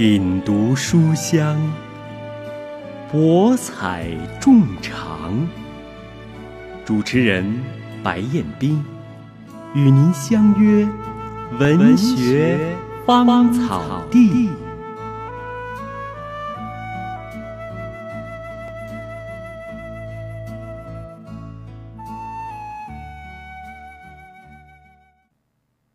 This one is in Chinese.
品读书香博采众长。主持人白彦斌与您相约文学芳草地。